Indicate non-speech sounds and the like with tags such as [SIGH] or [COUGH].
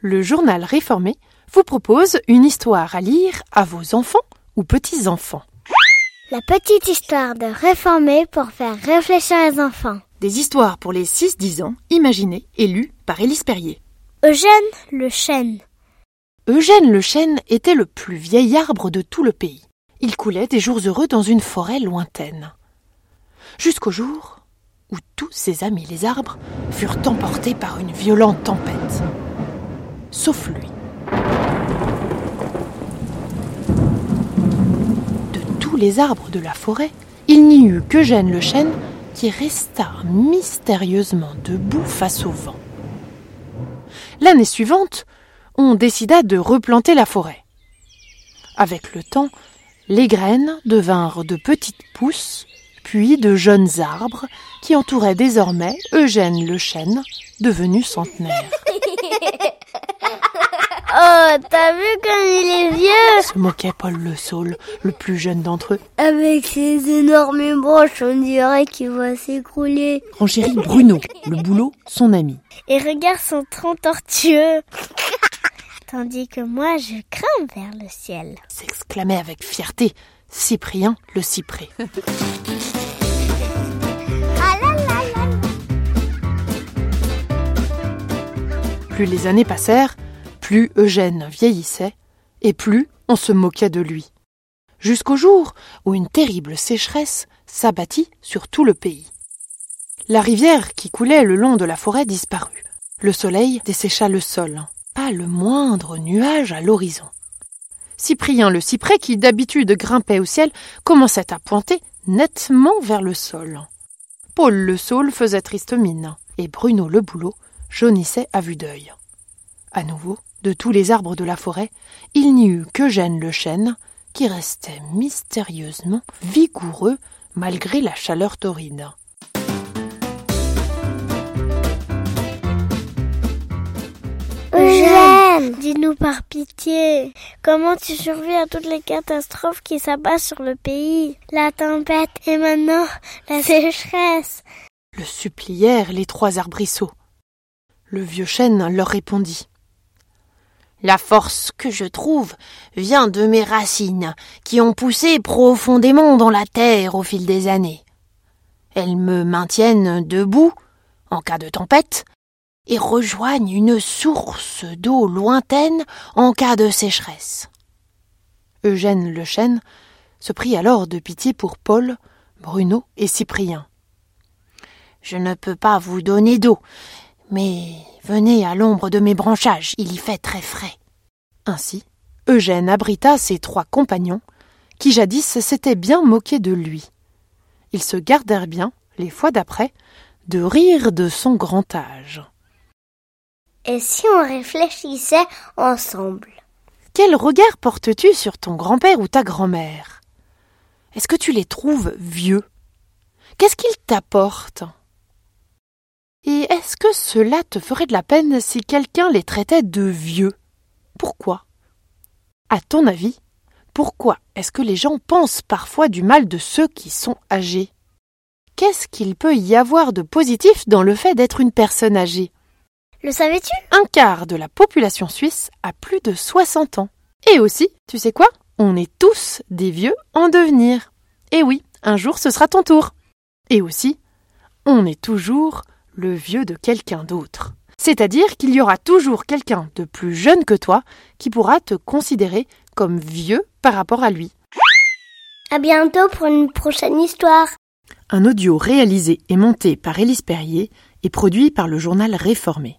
Le journal réformé vous propose une histoire à lire à vos enfants ou petits-enfants. La petite histoire de réformer pour faire réfléchir les enfants. Des histoires pour les 6-10 ans, imaginées et lues par Élise Perrier. Eugène le chêne. Eugène le chêne était le plus vieil arbre de tout le pays. Il coulait des jours heureux dans une forêt lointaine. Jusqu'au jour où tous ses amis les arbres furent emportés par une violente tempête. Sauf lui. De tous les arbres de la forêt, il n'y eut qu'Eugène le chêne qui resta mystérieusement debout face au vent. L'année suivante, on décida de replanter la forêt. Avec le temps, les graines devinrent de petites pousses, puis de jeunes arbres qui entouraient désormais Eugène le chêne, devenu centenaire. Oh, t'as vu comme il est vieux Se moquait Paul le Saule, le plus jeune d'entre eux. Avec ses énormes branches, on dirait qu'il va s'écrouler. Renchérit Bruno, le boulot, son ami. Et regarde son tronc tortueux. Tandis que moi, je grimpe vers le ciel. S'exclamait avec fierté Cyprien le cyprès. [LAUGHS] Ah. Plus les années passèrent, plus Eugène vieillissait, et plus on se moquait de lui. Jusqu'au jour où une terrible sécheresse s'abattit sur tout le pays. La rivière qui coulait le long de la forêt disparut. Le soleil dessécha le sol. Pas le moindre nuage à l'horizon. Cyprien le cyprès, qui d'habitude grimpait au ciel, commençait à pointer nettement vers le sol. Paul le saule faisait triste mine, et Bruno le bouleau jaunissait à vue d'œil. À nouveau, de tous les arbres de la forêt, il n'y eut qu'Eugène le chêne, qui restait mystérieusement vigoureux malgré la chaleur torride. Eugène, dis-nous par pitié, comment tu survis à toutes les catastrophes qui s'abattent sur le pays? La tempête et maintenant la sécheresse. Le supplièrent les trois arbrisseaux. Le vieux chêne leur répondit. La force que je trouve vient de mes racines, qui ont poussé profondément dans la terre au fil des années. Elles me maintiennent debout en cas de tempête et rejoignent une source d'eau lointaine en cas de sécheresse. Eugène le chêne se prit alors de pitié pour Paul, Bruno et Cyprien. Je ne peux pas vous donner d'eau, mais venez à l'ombre de mes branchages, il y fait très frais. Ainsi, Eugène abrita ses trois compagnons, qui jadis s'étaient bien moqués de lui. Ils se gardèrent bien, les fois d'après, de rire de son grand âge. Et si on réfléchissait ensemble? Quel regard portes-tu sur ton grand-père ou ta grand-mère? Est-ce que tu les trouves vieux? Qu'est-ce qu'ils t'apportent? Et est-ce que cela te ferait de la peine si quelqu'un les traitait de vieux? Pourquoi? À ton avis, pourquoi est-ce que les gens pensent parfois du mal de ceux qui sont âgés? Qu'est-ce qu'il peut y avoir de positif dans le fait d'être une personne âgée? Le savais-tu? Un quart de la population suisse a plus de 60 ans. Et aussi, tu sais quoi? On est tous des vieux en devenir. Et oui, un jour ce sera ton tour. Et aussi, on est toujours le vieux de quelqu'un d'autre. C'est-à-dire qu'il y aura toujours quelqu'un de plus jeune que toi qui pourra te considérer comme vieux par rapport à lui. À bientôt pour une prochaine histoire. Un audio réalisé et monté par Élise Perrier et produit par le journal Réformé.